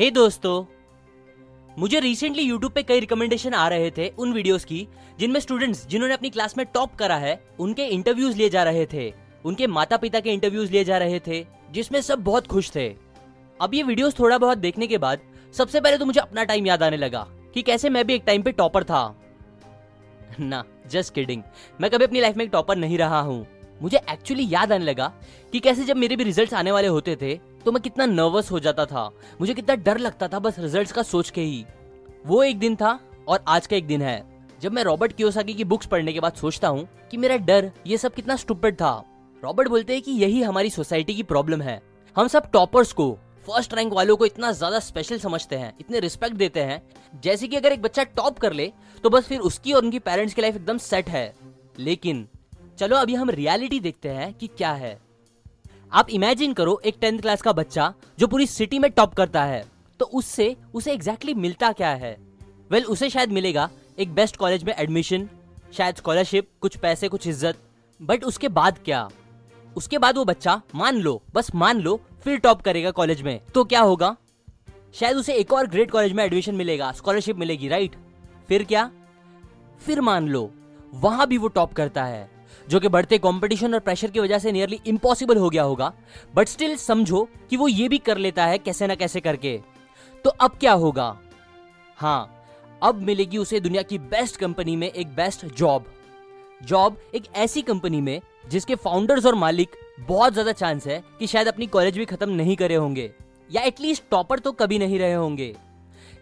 हे hey दोस्तों, मुझे recently YouTube पे कई रिकमेंडेशन आ रहे थे उन वीडियोस की, जिनमें स्टूडेंट्स जिन्होंने अपनी क्लास में टॉप करा है, उनके इंटरव्यूज़ लिए जा रहे थे, उनके माता पिता के इंटरव्यूज़ लिए जा रहे थे, जिसमें सब बहुत खुश थे। अब ये वीडियोस थोड़ा बहुत देखने के बाद, सबसे पहले तो मुझे अपना टाइम याद आने लगा कि कैसे मैं भी एक टाइम पे टॉपर था। ना जस्ट किडिंग मैं कभी अपनी लाइफ में एक टॉपर नहीं रहा हूँ। मुझे एक्चुअली याद आने लगा कि कैसे जब मेरे भी रिजल्ट्स आने वाले होते थे तो मैं कितना नर्वस हो जाता था। मुझे कितना डर लगता था बस रिजल्ट्स का सोच के ही। वो एक दिन था और आज का एक दिन है। जब मैं रॉबर्ट कियोसाकी की बुक्स पढ़ने के बाद सोचता हूँ कि मेरा डर, ये सब कितना स्टूपिड था। रॉबर्ट बोलते हैं कि यही हमारी सोसाइटी की प्रॉब्लम है। हम सब टॉपर्स को फ़र्स्ट रैंक वालों को इतना ज़्यादा स्पेशल समझते हैं, इतने रिस्पेक्ट देते हैं। जैसे कि अगर एक बच्चा टॉप कर ले तो बस फिर उसकी और उनकी पेरेंट्स की लाइफ एकदम सेट है। लेकिन, चलो अभी हम रियलिटी देखते हैं कि क्या है। आप इमेजिन करो एक टेंथ क्लास का बच्चा जो पूरी सिटी में टॉप करता है तो उससे उसे एग्जैक्टली exactly मिलता क्या है? वेल well, उसे शायद मिलेगा एक बेस्ट कॉलेज में एडमिशन शायद स्कॉलरशिप कुछ पैसे कुछ इज़्ज़त बट उसके बाद क्या? उसके बाद वो बच्चा मान लो बस मान लो फिर टॉप करेगा कॉलेज में तो क्या होगा? शायद उसे एक और ग्रेट कॉलेज में एडमिशन मिलेगा स्कॉलरशिप मिलेगी राइट फिर क्या? फिर मान लो वहाँ भी वो टॉप करता है। जो कि बढ़ते कंपटीशन और प्रेशर की वजह से नियरली इम्पॉसिबल हो गया होगा। बट स्टिल समझो कि वो ये भी कर लेता है कैसे ना कैसे करके। तो अब क्या होगा? हाँ अब मिलेगी उसे दुनिया की बेस्ट कंपनी में एक बेस्ट जॉब जॉब एक ऐसी कंपनी में जिसके फाउंडर्स और मालिक बहुत ज़्यादा चांस है कि शायद अपनी कॉलेज भी खत्म नहीं करे होंगे। या एटलीस्ट टॉपर तो कभी नहीं रहे होंगे।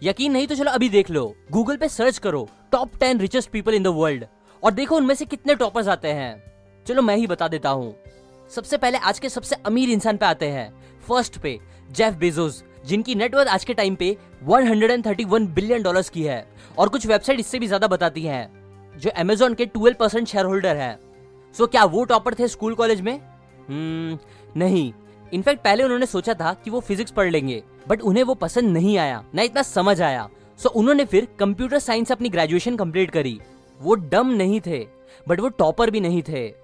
यकीन नहीं तो चलो अभी देख लो। गूगल पे सर्च करो top ten richest people in the world और देखो उनमें से कितने टॉपर्स आते हैं। चलो मैं ही बता देता हूँ। सबसे पहले आज के सबसे अमीर इंसान पे आते हैं। फ़र्स्ट पे जेफ बेजोस जिनकी नेटवर्थ आज के टाइम पे 131 बिलियन डॉलर्स की है। और कुछ वेबसाइट इससे भी ज़्यादा बताती हैं जो अमेजोन के 12 परसेंट शेयर होल्डर है। सो so, क्या वो टॉपर थे स्कूल कॉलेज में? Hmm, नहीं। इनफैक्ट पहले उन्होंने सोचा था कि वो फिजिक्स पढ़ लेंगे बट उन्हें वो पसंद नहीं आया। ना इतना समझ आया। सो so, उन्होंने फिर कंप्यूटर साइंस अपनी ग्रेजुएशन कंप्लीट करी। वो डम नहीं थे बट वो टॉपर भी नहीं थे।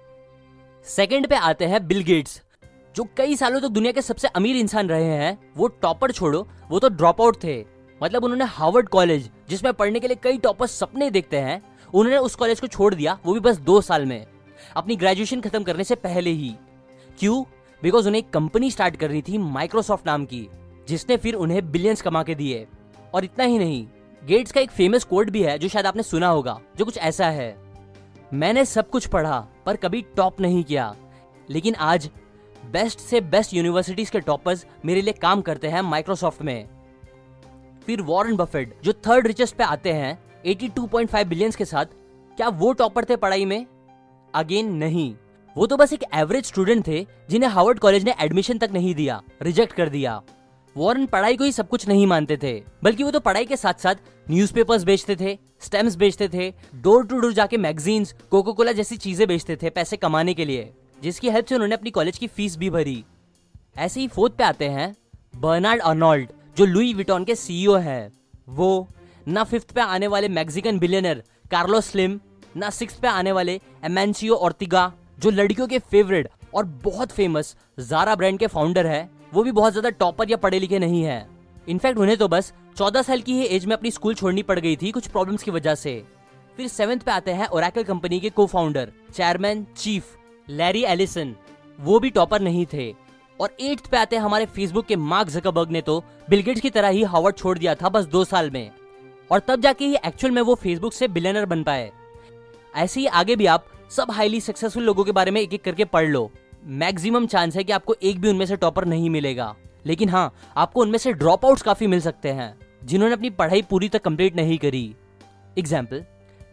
सेकंड पे आते हैं बिल गेट्स जो कई सालों तक तो दुनिया के सबसे अमीर इंसान रहे हैं। वो टॉपर छोड़ो, वो तो ड्रॉप आउट थे। मतलब उन्होंने हार्वर्ड कॉलेज, जिसमें पढ़ने के लिए कई टॉपर सपने देखते हैं, उन्होंने उस कॉलेज को छोड़ दिया, वो भी बस दो साल में। अपनी ग्रेजुएशन खत्म करने से पहले ही। क्यों? बिकॉज़ उन्हें एक कंपनी स्टार्ट करनी थी माइक्रोसॉफ्ट नाम की, जिसने फिर उन्हें बिलियंस कमा के दिए। और इतना ही नहीं गेट्स का एक फ़ेमस कोड भी है, जो शायद आपने सुना होगा, जो कुछ ऐसा है। मैंने सब कुछ पढ़ा, पर कभी टॉप नहीं किया। लेकिन आज बेस्ट से बेस्ट यूनिवर्सिटीज के टॉपर्स मेरे लिए काम करते हैं माइक्रोसॉफ्ट में। फिर वॉरेन बफेट जो थर्ड रिचेस्ट पे आते हैं 82.5 बिलियंस के साथ, क्या वो टॉपर थे पढ़ाई में? अगेन नहीं। वो तो बस एक एवरेज स्टूडेंट थे, जिन्हें हार्वर्ड कॉलेज ने एडमिशन तक नहीं दिया रिजेक्ट कर दिया। वॉरेन पढ़ाई को ही सब कुछ नहीं मानते थे, बल्कि वो तो पढ़ाई के साथ साथ न्यूज़पेपर्स बेचते थे स्टेम्स बेचते थे डोर टू डोर जाके मैगजीन्स कोको कोला जैसी चीज़ें बेचते थे पैसे कमाने के लिए, जिसकी हेल्प से उन्होंने अपनी कॉलेज की फ़ीस भी भरी। ऐसे ही फोर्थ पे आते हैं बर्नार्ड अर्नोल्ड जो लुई विटॉन के सीईओ है। वो ना फिफ्थ पे आने वाले मैक्सिकन बिलियनर कार्लो स्लिम ना सिक्स पे आने वाले एमेंसियो ऑर्टिगा जो लड़कियों के फेवरेट और बहुत फ़ेमस जारा ब्रांड के फाउंडर है वो भी बहुत ज़्यादा टॉपर या पढ़े लिखे नहीं है। इनफैक्ट उन्हें तो बस चौदह साल की ही एज में अपनी स्कूल छोड़नी पड़ गई थी कुछ प्रॉब्लम्स की वजह से। फिर सेवेंथ पे आते हैं ओरेकल कंपनी के को founder chairman chief Larry Ellison वो भी टॉपर नहीं थे। और एट्थ पे आते हैं हमारे फेसबुक के मार्क जकबर्ग ने तो। बिलगेट्स की तरह ही हार्वर्ड छोड़ दिया था बस दो साल में। और तब जाके ही एक्चुअल में वो फेसबुक से बिलियनर बन पाए। ऐसे ही आगे भी आप सब हाईली सक्सेसफुल लोगों के बारे में एक एक करके पढ़ लो। मैक्सिमम चांस है कि आपको एक भी उनमें से टॉपर नहीं मिलेगा। लेकिन हाँ आपको उनमें से ड्रॉप आउट काफ़ी मिल सकते हैं, जिन्होंने अपनी पढ़ाई पूरी तक कंप्लीट नहीं करी। एग्ज़ाम्पल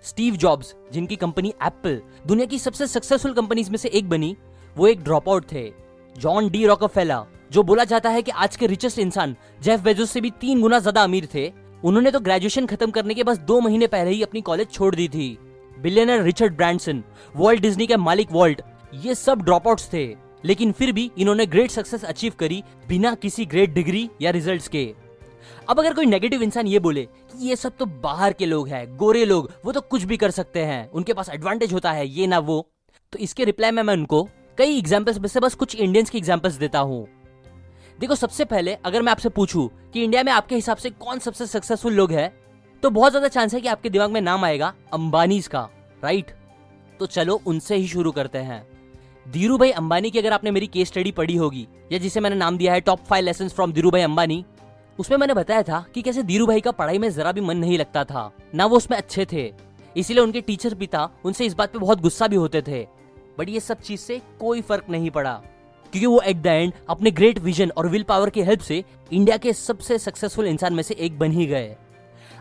स्टीव जॉब्स जिनकी कंपनी एप्पल दुनिया की सबसे सक्सेसफुल कंपनीज़ में से एक बनी, वो एक ड्रॉप आउट थे। जॉन डी रॉकफेला जो बोला जाता है कि आज के रिचेस्ट इंसान जेफ बेजोस से भी तीन गुना ज़्यादा अमीर थे, उन्होंने तो ग्रेजुएशन खत्म करने के बस दो महीने पहले ही अपनी कॉलेज छोड़ दी थी। Billionaire Richard Branson world Disney के मालिक वॉल्ट ये सब ड्रॉप थे, लेकिन फिर भी इन्होंने ग्रेट सक्सेस अचीव करी बिना किसी ग्रेट डिग्री या रिजल्ट्स के। अब अगर कोई नेगेटिव इंसान ये बोले कि ये सब तो बाहर के लोग हैं, गोरे लोग, वो तो कुछ भी कर सकते हैं, उनके पास एडवांटेज होता है, ये ना वो। तो इसके रिप्लाई में मैं उनको कई एग्जाम्पल्स में से बस कुछ इंडियंस की एग्जाम्पल्स देता हूँ। देखो, सबसे पहले अगर मैं आपसे पूछूँ कि इंडिया में आपके हिसाब से कौन सबसे सक्सेसफुल लोग है तो बहुत ज़्यादा चांस है कि आपके दिमाग में नाम आएगा अंबानीज का राइट तो चलो उनसे ही शुरू करते हैं। धीरू भाई अंबानी की अगर आपने मेरी केस स्टडी पढ़ी होगी, या जिसे मैंने नाम दिया है top five lesson from Dhirubhai Ambani, उसमें मैंने बताया था कि कैसे धीरू भाई का पढ़ाई में जरा भी मन नहीं लगता था, ना वो उसमें अच्छे थे। इसीलिए उनके टीचर पिता उनसे इस बात पे बहुत गुस्सा भी होते थे। बट ये सब चीज़ से कोई फ़र्क नहीं पड़ा, क्योंकि वो एट द एंड अपने ग्रेट विजन और विल पावर की हेल्प से इंडिया के सबसे सक्सेसफुल इंसान में से एक बन ही गए।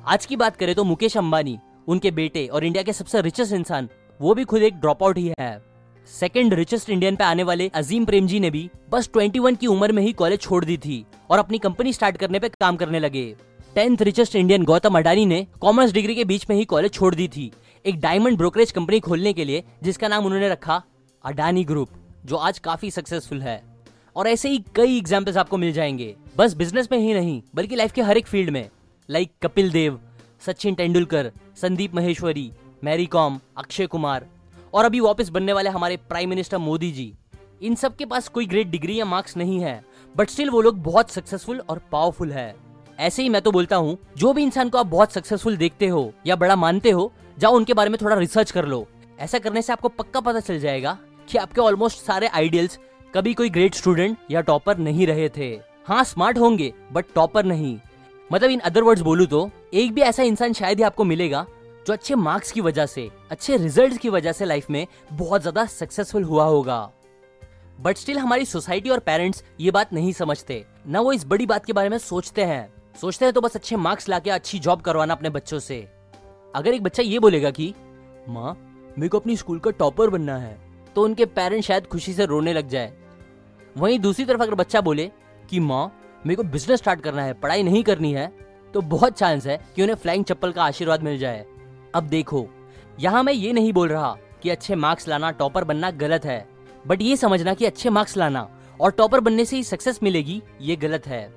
आज की बात करें तो मुकेश अंबानी, उनके बेटे और इंडिया के सबसे रिचेस्ट इंसान, वो भी खुद एक ड्रॉप आउट ही है। सेकेंड रिचेस्ट इंडियन पे आने वाले अजीम प्रेम जी ने भी बस 21 की उम्र में ही कॉलेज छोड़ दी थी और अपनी कंपनी स्टार्ट करने पे काम करने लगे। Tenth richest Indian Gautam Adani ने कॉमर्स डिग्री के बीच में ही कॉलेज छोड़ दी थी, एक डायमंड ब्रोकरेज कंपनी खोलने के लिए, जिसका नाम उन्होंने रखा अडानी ग्रुप जो आज काफ़ी सक्सेसफुल है। और ऐसे ही कई एग्जाम्पल्स आपको मिल जाएँगे। बस बिज़नेस में ही नहीं, बल्कि लाइफ के हर एक फ़ील्ड में लाइक कपिल देव, सचिन तेंदुलकर, संदीप महेश्वरी मैरी कॉम अक्षय कुमार और अभी वापस बनने वाले हमारे प्राइम मिनिस्टर मोदी जी। इन सब के पास कोई ग्रेट डिग्री या मार्क्स नहीं है बट स्टिल वो लोग बहुत सक्सेसफुल और पावरफुल है। ऐसे ही मैं तो बोलता हूँ, जो भी इंसान को आप बहुत सक्सेसफुल देखते हो या बड़ा मानते हो, जाओ उनके बारे में थोड़ा रिसर्च कर लो। ऐसा करने से आपको पक्का पता चल जाएगा कि आपके ऑलमोस्ट सारे आइडियल्स कभी कोई ग्रेट स्टूडेंट या टॉपर नहीं रहे थे। हाँ स्मार्ट होंगे बट टॉपर नहीं। मतलब इन अदर वर्ड्स बोलू तो एक भी ऐसा इंसान शायद ही आपको मिलेगा जो अच्छे मार्क्स की वजह से, अच्छे रिज़ल्ट की वजह से लाइफ में बहुत ज़्यादा सक्सेसफुल हुआ होगा। बट स्टिल हमारी सोसाइटी और पेरेंट्स ये बात नहीं समझते। ना वो इस बड़ी बात के बारे में सोचते हैं। सोचते हैं तो बस अच्छे मार्क्स लाके अच्छी जॉब करवाना अपने बच्चों से। अगर एक बच्चा ये बोलेगा कि, माँ, मेरे को अपनी स्कूल का टॉपर बनना है तो उनके पेरेंट्स शायद खुशी से रोने लग जाए। वहीं दूसरी तरफ़ अगर बच्चा बोले कि, माँ, मेरे को बिज़नेस स्टार्ट करना है, पढ़ाई नहीं करनी है तो बहुत चांस है कि उन्हें फ्लाइंग चप्पल का आशीर्वाद मिल जाए। अब देखो, यहाँ मैं ये नहीं बोल रहा कि अच्छे मार्क्स लाना, टॉपर बनना गलत है, बट ये समझना कि अच्छे मार्क्स लाना और टॉपर बनने से ही सक्सेस मिलेगी, ये गलत है।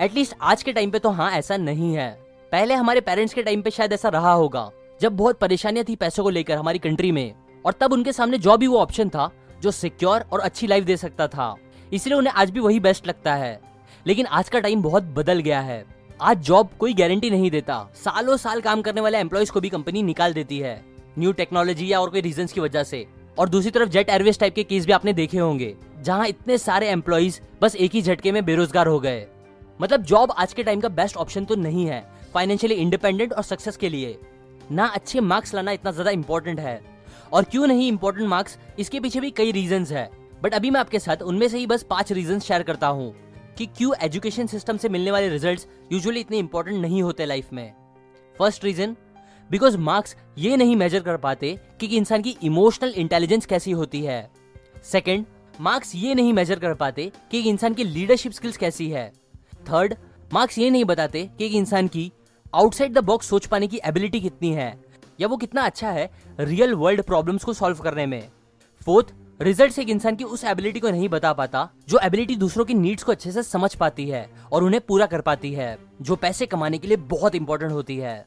एटलीस्ट आज के टाइम पे तो हाँ ऐसा नहीं है। पहले हमारे पेरेंट्स के टाइम पे शायद ऐसा रहा होगा, जब बहुत परेशानियाँ थी पैसों को लेकर हमारी कंट्री में, और तब उनके सामने जॉब ही वो ऑप्शन था, जो सिक्योर और अच्छी लाइफ दे सकता था। इसलिए उन्हें आज भी वही बेस्ट लगता है। लेकिन आज का टाइम बहुत बदल गया है। आज जॉब कोई गारंटी नहीं देता। सालों साल काम करने वाले एम्प्लॉयज़ को भी कंपनी निकाल देती है। न्यू टेक्नोलॉजी या और कोई रीजन की वजह से। और दूसरी तरफ़ जेट एयरवेज टाइप के केस भी आपने देखे होंगे, जहाँ इतने सारे एम्प्लॉयज़ बस एक ही झटके में बेरोजगार हो गए। मतलब जॉब आज के टाइम का बेस्ट ऑप्शन तो नहीं है फाइनेंशियली इंडिपेंडेंट और सक्सेस के लिए। ना अच्छे मार्क्स लाना इतना ज़्यादा इंपॉर्टेंट है। और क्यों नहीं इंपॉर्टेंट मार्क्स इसके पीछे भी कई रीजन है। बट अभी मैं आपके साथ उनमें से ही बस पाँच रीजन शेयर करता हूँ। कि क्यों एजुकेशन सिस्टम से मिलने वाले रिजल्ट्स यूजुअली इतने इंपॉर्टेंट नहीं होते लाइफ में? फ़र्स्ट रीजन बिकॉज़ मार्क्स ये नहीं मेजर कर पाते कि इंसान की इमोशनल इंटेलिजेंस कैसी होती है। सेकेंड मार्क्स ये नहीं मेजर कर पाते कि इंसान की लीडरशिप स्किल्स कैसी है। थर्ड मार्क्स ये नहीं बताते कि इंसान की आउटसाइड द बॉक्स सोच पाने की एबिलिटी कितनी है, या वो कितना अच्छा है रियल वर्ल्ड प्रॉब्लम्स को सॉल्व करने में। फोर्थ रिज़ल्ट एक इंसान की उस एबिलिटी को नहीं बता पाता, जो एबिलिटी दूसरों की नीड्स को अच्छे से समझ पाती है और उन्हें पूरा कर पाती है, जो पैसे कमाने के लिए बहुत इंपॉर्टेंट होती है।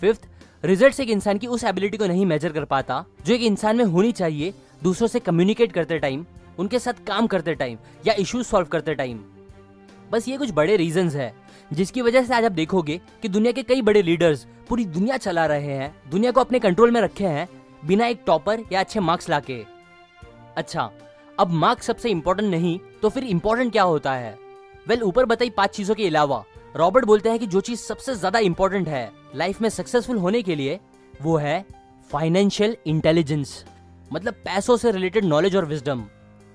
फिफ्थ रिज़ल्ट एक इंसान की उस एबिलिटी को नहीं मेजर कर पाता, जो एक इंसान में होनी चाहिए, दूसरों से कम्युनिकेट करते टाइम उनके साथ काम करते टाइम या इश्यूज़ सॉल्व करते टाइम बस ये कुछ बड़े रीजंस है, जिसकी वजह से आज आप देखोगे कि दुनिया के कई बड़े लीडर्स पूरी दुनिया चला रहे हैं, दुनिया को अपने कंट्रोल में रखे हैं, बिना एक टॉपर या अच्छे मार्क्स लाके। अच्छा अब मार्क्स सबसे इंपॉर्टेंट नहीं तो फिर इंपॉर्टेंट क्या होता है? वेल well, ऊपर बताई पाँच चीज़ों के अलावा रॉबर्ट बोलते हैं कि जो चीज़ सबसे ज़्यादा इंपॉर्टेंट है लाइफ में सक्सेसफुल होने के लिए वो है फाइनेंशियल इंटेलिजेंस मतलब पैसों से रिलेटेड नॉलेज और विजडम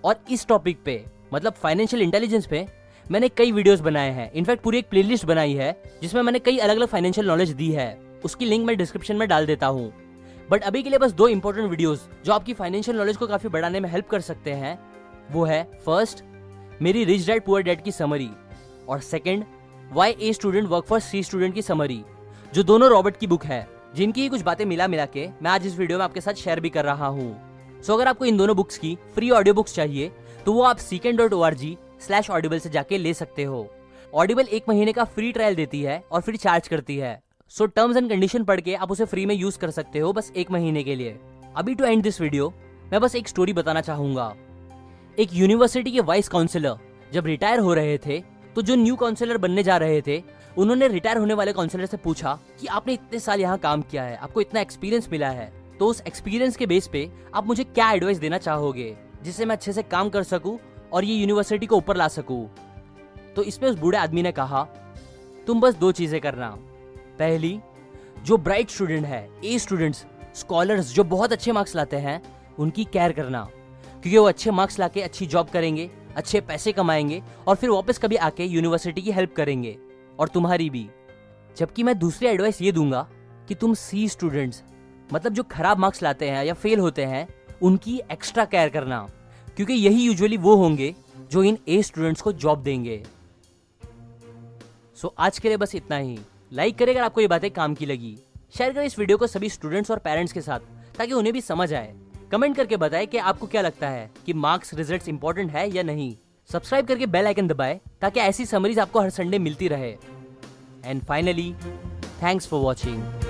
और इस टॉपिक पे मतलब फाइनेंशियल इंटेलिजेंस पे मैंने कई वीडियोस बनाए हैं। इनफैक्ट पूरी एक प्लेलिस्ट बनाई है जिसमें मैंने कई अलग अलग फाइनेंशियल नॉलेज दी है। उसकी लिंक मैं डिस्क्रिप्शन में डाल देता हूँ। बट अभी के लिए बस दो इंपॉर्टेंट वीडियोस जो आपकी फाइनेंशियल नॉलेज को काफ़ी बढ़ाने में हेल्प कर सकते हैं। वो है फ़र्स्ट मेरी रिच डैड पुअर डैड की समरी और second why a student work for C student की समरी जो दोनों रॉबर्ट की बुक है जिनकी कुछ बातें मिला मिला के मैं आज इस वीडियो में आपके साथ शेयर भी कर रहा हूँ। सो so, अगर आपको इन दोनों बुक्स की फ्री ऑडियो बुक्स चाहिए तो वो आप सीकेंड dot O R G slash Audible से जाके ले सकते हो। ऑडिबल एक महीने का फ्री ट्रायल देती है और फिर चार्ज करती है। सो टर्म्स एंड कंडीशन पढ़ के आप उसे फ्री में यूज़ कर सकते हो बस एक महीने के लिए। अभी टू एंड दिस वीडियो मैं बस एक स्टोरी बताना चाहूँगा। एक यूनिवर्सिटी के वाइस काउंसिलर जब रिटायर हो रहे थे तो जो न्यू काउंसलर बनने जा रहे थे, उन्होंने रिटायर होने वाले काउंसलर से पूछा कि आपने इतने साल यहाँ काम किया है, आपको इतना एक्सपीरियंस मिला है। तो उस एक्सपीरियंस के बेस पे आप मुझे क्या एडवाइस देना चाहोगे, जिससे मैं अच्छे से काम कर सकूँ और ये यूनिवर्सिटी को ऊपर ला सकूँ? तो इसमें उस बूढ़े आदमी ने कहा, तुम बस दो चीज़ें करना। पहली जो ब्राइट स्टूडेंट है ए स्टूडेंट्स स्कॉलर्स जो बहुत अच्छे मार्क्स लाते हैं उनकी केयर करना। क्योंकि वो अच्छे मार्क्स लाके अच्छी जॉब करेंगे अच्छे पैसे कमाएँगे और फिर वापस कभी आके यूनिवर्सिटी की हेल्प करेंगे। और तुम्हारी भी। जबकि मैं दूसरी एडवाइस ये दूँगा कि तुम सी स्टूडेंट्स मतलब जो खराब मार्क्स लाते हैं या फेल होते हैं उनकी एक्स्ट्रा केयर करना। क्योंकि यही यूजुअली वो होंगे जो इन ए स्टूडेंट्स को जॉब देंगे। सो so, आज के लिए बस इतना ही। लाइक करें अगर आपको ये बातें काम की लगी। शेयर करें इस वीडियो को सभी स्टूडेंट्स और पेरेंट्स के साथ, ताकि उन्हें भी समझ आए। कमेंट करके बताएँ कि आपको क्या लगता है कि मार्क्स रिजल्ट्स इंपॉर्टेंट है या नहीं। सब्सक्राइब करके बेल आइकन दबाएँ, ताकि ऐसी समरीज आपको हर संडे मिलती रहे। And finally thanks for watching